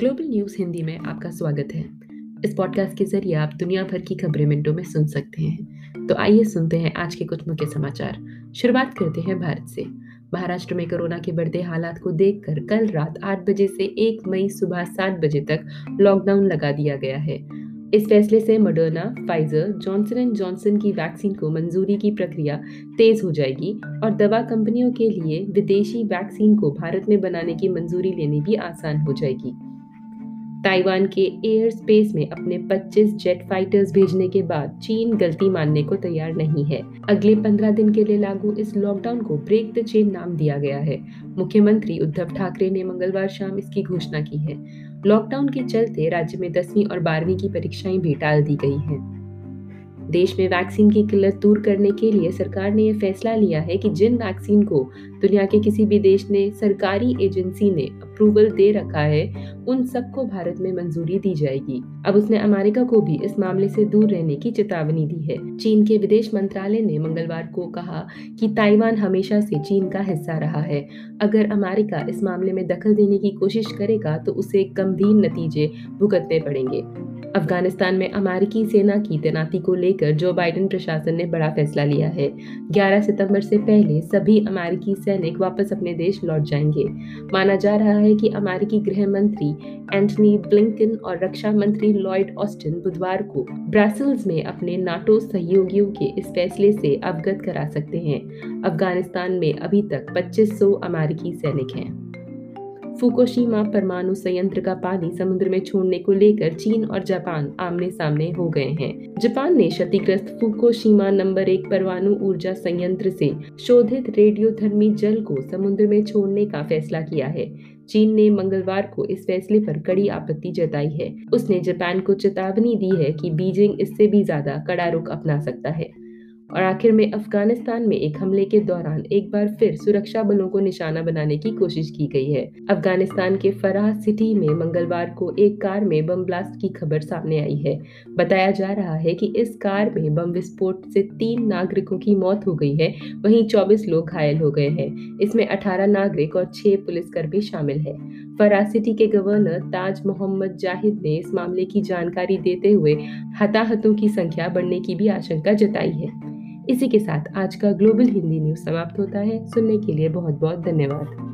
Global news Hindi में आपका स्वागत है। इस पॉडकास्ट के ज़रिए आप दुनिया भर की खबरें मिनटों में सुन सकते हैं। तो आइए सुनते हैं आज के कुछ मुख्य समाचार। शुरुआत करते हैं भारत से। महाराष्ट्र में कोरोना के बढ़ते हालात को देखकर कल रात आठ बजे से एक मई सुबह सात बजे तक लॉकडाउन लगा दिया गया है। इस फैसले से Moderna Pfizer Johnson and Johnson की वैक्सीन को मंजूरी की प्रक्रिया तेज हो जाएगी और दवा कंपनियों के लिए विदेशी वैक्सीन को भारत में बनाने की मंजूरी लेनी भी आसान हो जाएगी। ताइवान के एयर स्पेस में अपने 25 जेट फाइटर्स भेजने के बाद चीन गलती मानने को तैयार नहीं है। अगले 15 दिन के लिए लागू इस लॉकडाउन को ब्रेक द चेन नाम दिया गया है। मुख्यमंत्री उद्धव ठाकरे ने मंगलवार शाम इसकी घोषणा की है। लॉकडाउन के चलते राज्य में दसवीं और बारहवीं की परीक्षाएँ भी टाल दी गई हैं। देश में वैक्सीन की किल्लत दूर करने के लिए सरकार ने यह फैसला लिया है कि जिन वैक्सीन को दुनिया के किसी भी देश ने सरकारी एजेंसी ने अप्रूवल दे रखा है, उन सबको भारत में मंजूरी दी जाएगी। अब उसने अमेरिका को भी इस मामले से दूर रहने की चेतावनी दी है। चीन के विदेश मंत्रालय ने मंगलवार को कहा कि ताइवान हमेशा से चीन का हिस्सा रहा है। अगर अमेरिका इस मामले में दखल देने की कोशिश करेगा तो उसे गंभीर नतीजे भुगतने पड़ेंगे। अफ़गानिस्तान में अमेरिकी सेना की तैनाती को लेकर जो बाइडेन प्रशासन ने बड़ा फैसला लिया है। 11 सितंबर से पहले सभी अमेरिकी सैनिक वापस अपने देश लौट जाएँगे। माना जा रहा है कि अमेरिकी गृह मंत्री एंटनी ब्लिंकन और रक्षा मंत्री लॉयड ऑस्टिन बुधवार को ब्रासिल्स में अपने नाटो सहयोगियों के इस फैसले से अवगत करा सकते हैं। अफ़गानिस्तान में अभी तक 2500 अमेरिकी सैनिक हैं। फुकोशीमा परमाणु संयंत्र का पानी समुद्र में छोड़ने को लेकर चीन और जापान आमने सामने हो गए हैं। जापान ने क्षतिग्रस्त फुकोशीमा नंबर एक परमाणु ऊर्जा संयंत्र से शोधित रेडियोधर्मी जल को समुद्र में छोड़ने का फैसला किया है। चीन ने मंगलवार को इस फैसले पर कड़ी आपत्ति जताई है। उसने जापान को चेतावनी दी है कि बीजिंग इससे भी ज़्यादा कड़ा रुख अपना सकता है। और आखिर में अफ़गानिस्तान में एक हमले के दौरान एक बार फिर सुरक्षा बलों को निशाना बनाने की कोशिश की गई है। अफ़गानिस्तान के फराह सिटी में मंगलवार को एक कार में बम ब्लास्ट की खबर सामने आई है। बताया जा रहा है कि इस कार में बम विस्फोट से तीन नागरिकों की मौत हो गई है, वहीं चौबीस लोग घायल हो गए हैं। इसमें अठारह नागरिक और छह पुलिसकर्मी शामिल है। फराह सिटी के गवर्नर ताज मोहम्मद जाहिद ने इस मामले की जानकारी देते हुए हताहतों की संख्या बढ़ने की भी आशंका जताई है। इसी के साथ आज का ग्लोबल हिंदी न्यूज़ समाप्त होता है। सुनने के लिए बहुत बहुत धन्यवाद।